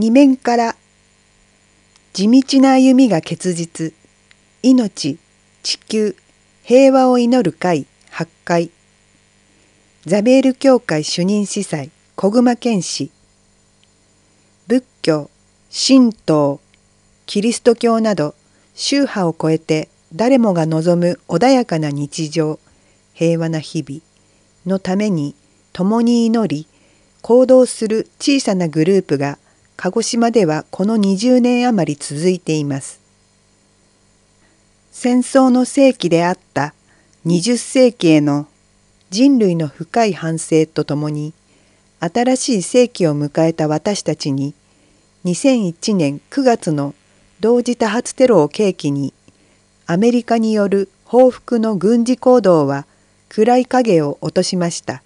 二面から地道な歩みが結実命地球平和を祈る会八会ザベール教会主任司祭小熊健氏仏教神道キリスト教など宗派を超えて誰もが望む穏やかな日常平和な日々のために共に祈り行動する小さなグループが鹿児島ではこの20年余り続いています。戦争の世紀であった20世紀への人類の深い反省とともに新しい世紀を迎えた私たちに2001年9月の同時多発テロを契機にアメリカによる報復の軍事行動は暗い影を落としました。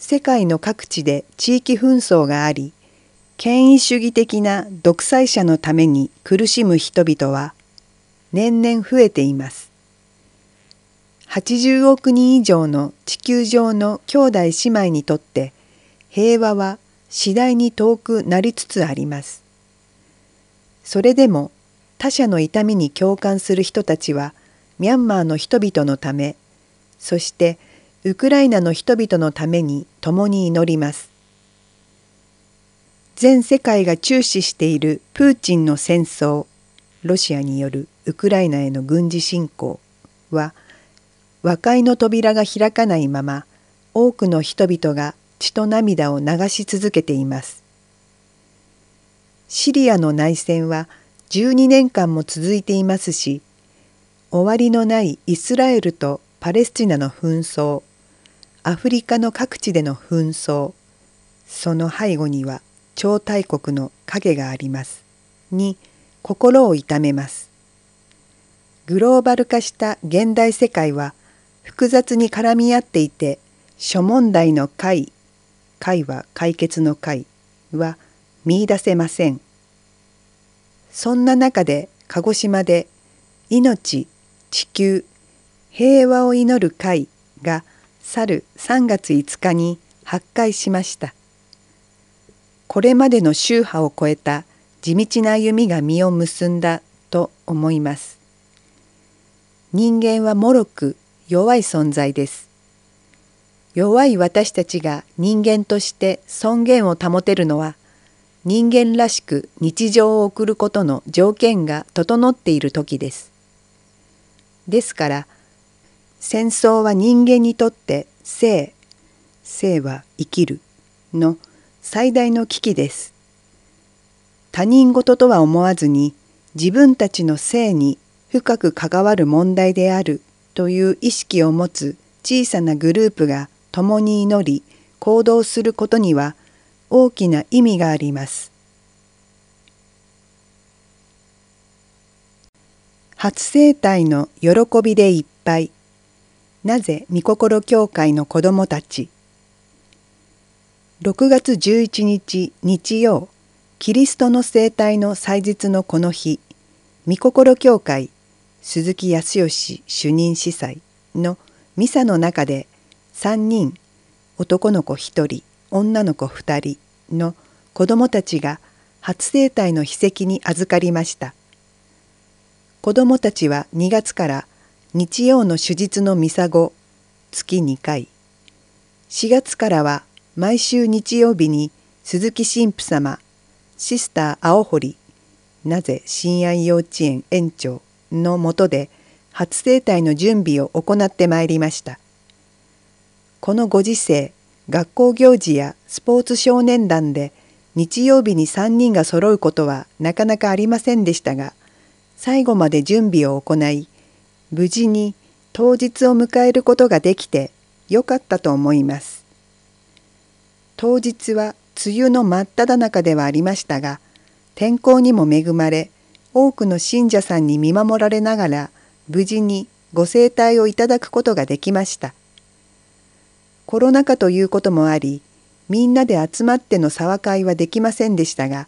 世界の各地で地域紛争があり権威主義的な独裁者のために苦しむ人々は年々増えています。80億人以上の地球上の兄弟姉妹にとって平和は次第に遠くなりつつあります。それでも他者の痛みに共感する人たちはミャンマーの人々のためそしてウクライナの人々のために共に祈ります。全世界が注視しているプーチンの戦争ロシアによるウクライナへの軍事侵攻は和解の扉が開かないまま多くの人々が血と涙を流し続けています。シリアの内戦は12年間も続いていますし終わりのないイスラエルとパレスチナの紛争アフリカの各地での紛争その背後には超大国の影がありますに心を痛めます。グローバル化した現代世界は複雑に絡み合っていて諸問題の解解は解決の解は見いだせません。そんな中で鹿児島で命地球平和を祈る会が去る3月5日に発会しました。これまでの宗派を超えた地道な歩みが実を結んだと思います。人間は脆く弱い存在です。弱い私たちが人間として尊厳を保てるのは人間らしく日常を送ることの条件が整っている時です。ですから戦争は人間にとって生生は生きるの最大の危機です。他人事とは思わずに自分たちの性に深く関わる問題であるという意識を持つ小さなグループが共に祈り行動することには大きな意味があります。初生体の喜びでいっぱいなぜ御心教会の子どもたち6月11日日曜キリストの生態の祭日のこの日御心教会鈴木康義主任司祭のミサの中で3人男の子1人女の子2人の子どもたちが初生体の秘跡に預かりました。子どもたちは2月から日曜の手術のミサ後月2回。4月からは毎週日曜日に鈴木神父様シスター青堀なぜ親愛幼稚園園長のもとで初生体の準備を行ってまいりました。このご時世学校行事やスポーツ少年団で日曜日に3人が揃うことはなかなかありませんでしたが最後まで準備を行い無事に当日を迎えることができてよかったと思います。当日は梅雨の真っ只中ではありましたが天候にも恵まれ多くの信者さんに見守られながら無事にご聖体をいただくことができました。コロナ禍ということもありみんなで集まっての沢会はできませんでしたが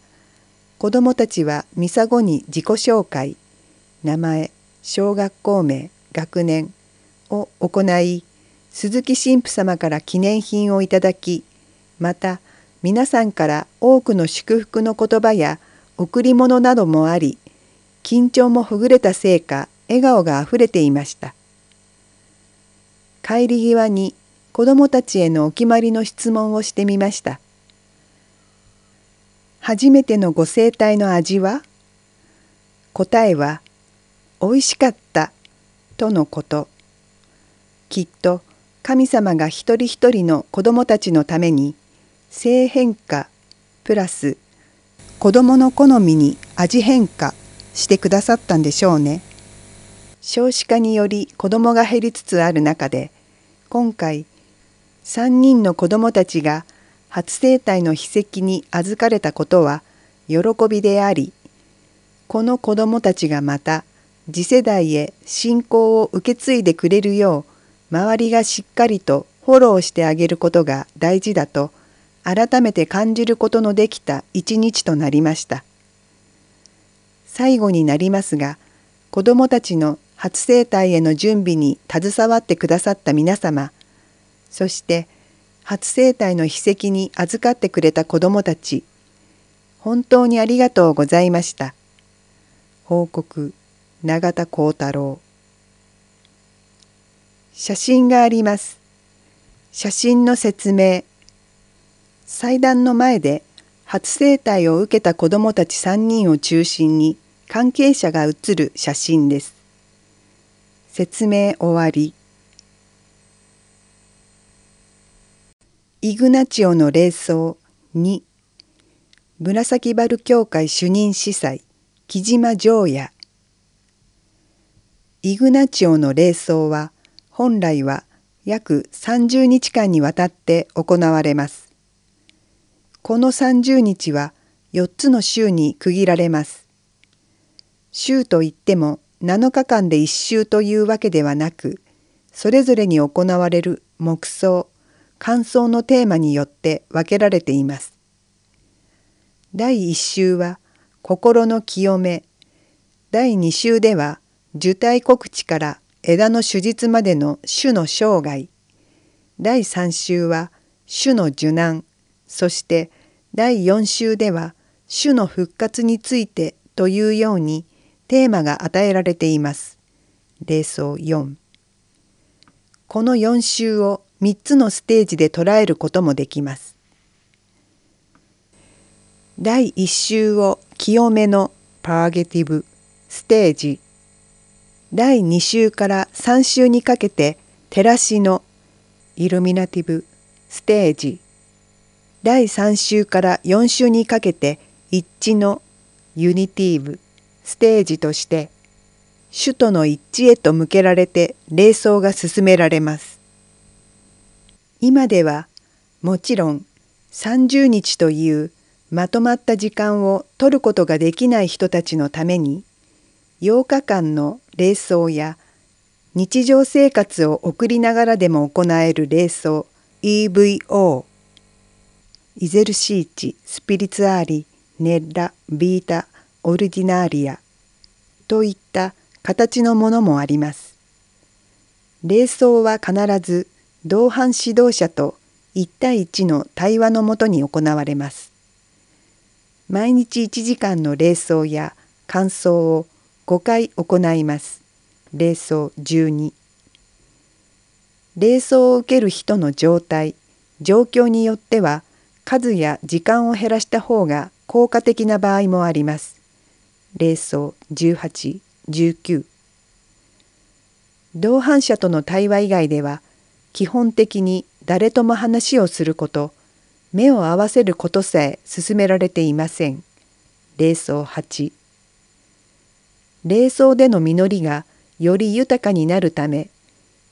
子どもたちはミサ後に自己紹介名前小学校名学年を行い鈴木神父様から記念品をいただきまた皆さんから多くの祝福の言葉や贈り物などもあり緊張もほぐれたせいか笑顔があふれていました。帰り際に子供たちへのお決まりの質問をしてみました。初めてのご生体の味は？答えは「美味しかった」とのこときっと神様が一人一人の子供たちのために性変化プラス子供の好みに味変化してくださったんでしょうね。少子化により子供が減りつつある中で今回3人の子供たちが初生体の秘跡に預かれたことは喜びでありこの子供たちがまた次世代へ信仰を受け継いでくれるよう周りがしっかりとフォローしてあげることが大事だと改めて感じることのできた一日となりました。最後になりますが子どもたちの初生体への準備に携わってくださった皆様そして初生体の秘跡に預かってくれた子どもたち本当にありがとうございました。報告永田幸太郎写真があります。写真の説明祭壇の前で初生体を受けた子どもたち3人を中心に関係者が写る写真です。説明終わり。イグナチオの霊装2紫原教会主任司祭木島城也イグナチオの霊装は本来は約30日間にわたって行われます。この30日は4つの週に区切られます。週といっても7日間で1週というわけではなく、それぞれに行われる黙想、感想のテーマによって分けられています。第1週は心の清め、第2週では受胎告知から枝の手術までの種の生涯第3週は種の受難そして第4週では種の復活についてというようにテーマが与えられています。例奏4この4週を3つのステージで捉えることもできます。第1週を清めのパーゲティブステージ第2週から3週にかけて照らしのイルミナティブステージ第3週から4週にかけて一致のユニティーブステージとして首都の一致へと向けられて霊装が進められます。今ではもちろん30日というまとまった時間を取ることができない人たちのために8日間の霊装や日常生活を送りながらでも行える霊装 EVO イゼルシーチスピリツアーリネッラビータオルディナーリアといった形のものもあります。霊装は必ず同伴指導者と1対1の対話のもとに行われます。毎日1時間の霊装や感想を5回行います。霊装12霊装を受ける人の状態状況によっては数や時間を減らした方が効果的な場合もあります。霊装18、19同伴者との対話以外では基本的に誰とも話をすること目を合わせることさえ勧められていません。霊装8霊装での実りがより豊かになるため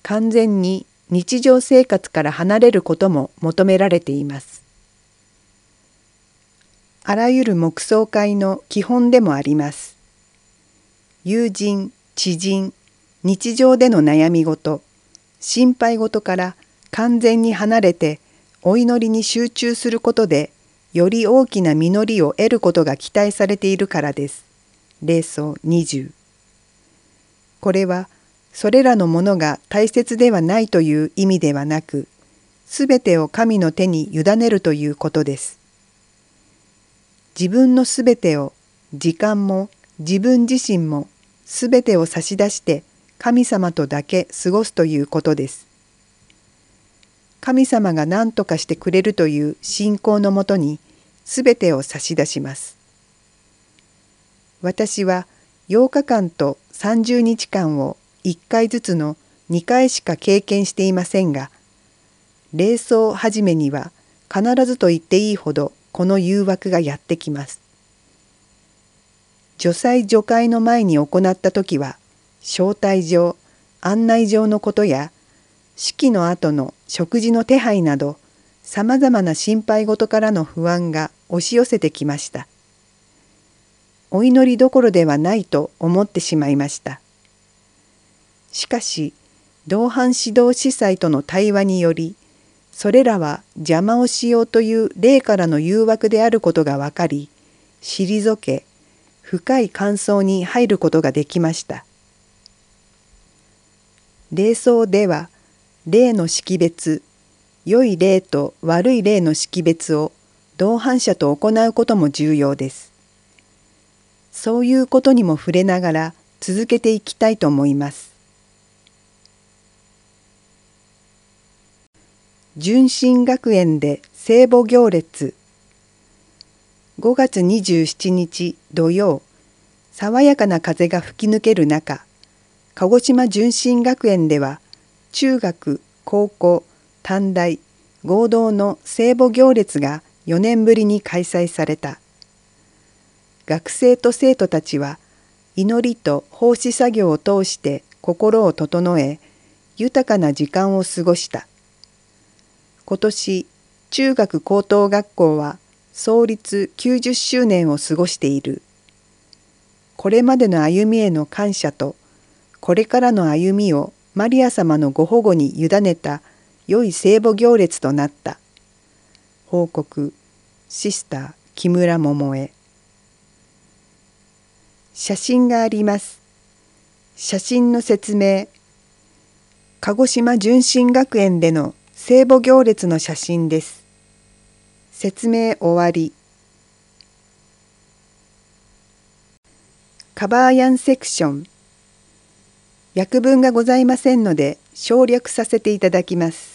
完全に日常生活から離れることも求められています。あらゆる黙想会の基本でもあります。友人、知人、日常での悩み事、心配事から完全に離れてお祈りに集中することでより大きな実りを得ることが期待されているからです。霊奏20これはそれらのものが大切ではないという意味ではなく、すべてを神の手に委ねるということです。自分のすべてを時間も自分自身もすべてを差し出して神様とだけ過ごすということです。神様が何とかしてくれるという信仰のもとにすべてを差し出します。私は8日間と30日間を1回ずつの2回しか経験していませんが霊装始めには必ずと言っていいほどこの誘惑がやってきます。除祭除会の前に行った時は招待状案内状のことや式の後の食事の手配などさまざまな心配事からの不安が押し寄せてきました。お祈りどころではないと思ってしまいました。しかし同伴指導司祭との対話によりそれらは邪魔をしようという霊からの誘惑であることが分かり退け深い感想に入ることができました。霊想では霊の識別良い霊と悪い霊の識別を同伴者と行うことも重要です。そういうことにも触れながら続けていきたいと思います。純真学園で聖母行列5月27日土曜爽やかな風が吹き抜ける中鹿児島純真学園では中学高校短大合同の聖母行列が4年ぶりに開催された学生と生徒たちは祈りと奉仕作業を通して心を整え豊かな時間を過ごした今年中学高等学校は創立90周年を過ごしている。これまでの歩みへの感謝とこれからの歩みをマリア様のご保護に委ねた良い聖母行列となった。報告シスター木村桃江写真があります。写真の説明鹿児島純真学園での聖母行列の写真です。説明終わり。カバーヤンセクション。訳文がございませんので省略させていただきます。